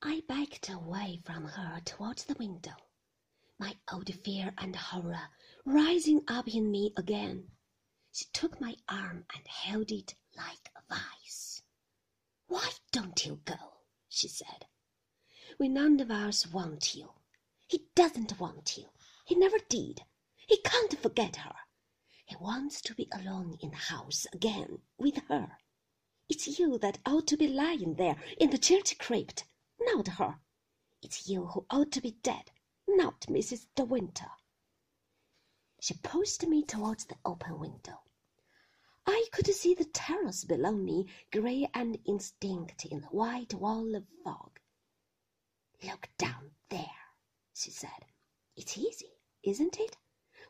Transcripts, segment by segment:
I backed away from her towards the window, my old fear and horror rising up in me again. She took my arm and held it like a vice. Why don't you go? she said. We none of us want you. He doesn't want you. He never did. He can't forget her. He wants to be alone in the house again with her. It's you that ought to be lying there in the church crypt, not her. It's you who ought to be dead, not Mrs. De Winter. She pushed me towards the open window. I could see the terrace below me, grey and indistinct in the white wall of fog. Look down there, she said. It's easy, isn't it?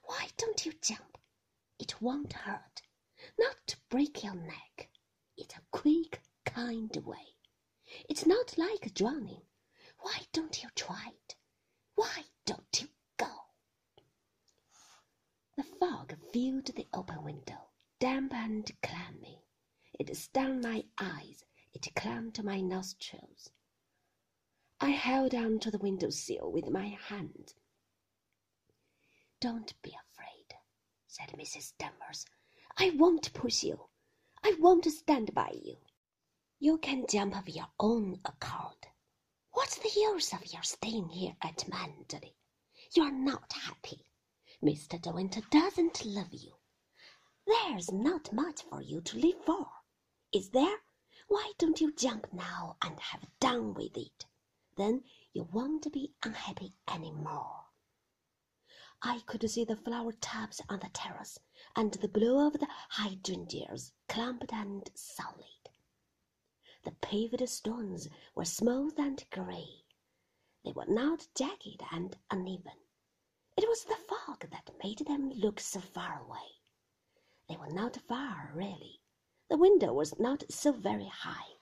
Why don't you jump? It won't hurt. Not to break your neck. It's a quick, kind way. It's not like drowning. Why don't you try it? Why don't you go? The fog filled the open window, damp and clammy. It stung my eyes. It clung to my nostrils. I held on to the window sill with my hand. Don't be afraid, said Mrs. Danvers. I won't push you. I won't stand by you. You can jump of your own accord. What's the use of your staying here at Manderley? You are not happy. Mr. De Winter doesn't love you. There's not much for you to live for, is there? Why don't you jump now and have done with it? Then you won't be unhappy any more. I could see the flower tubs on the terrace and the blue of the hydrangeas clumped and solid. Paved stones were smooth and grey. They were not jagged and uneven. It was the fog that made them look so far away. They were not far, really. The window was not so very high.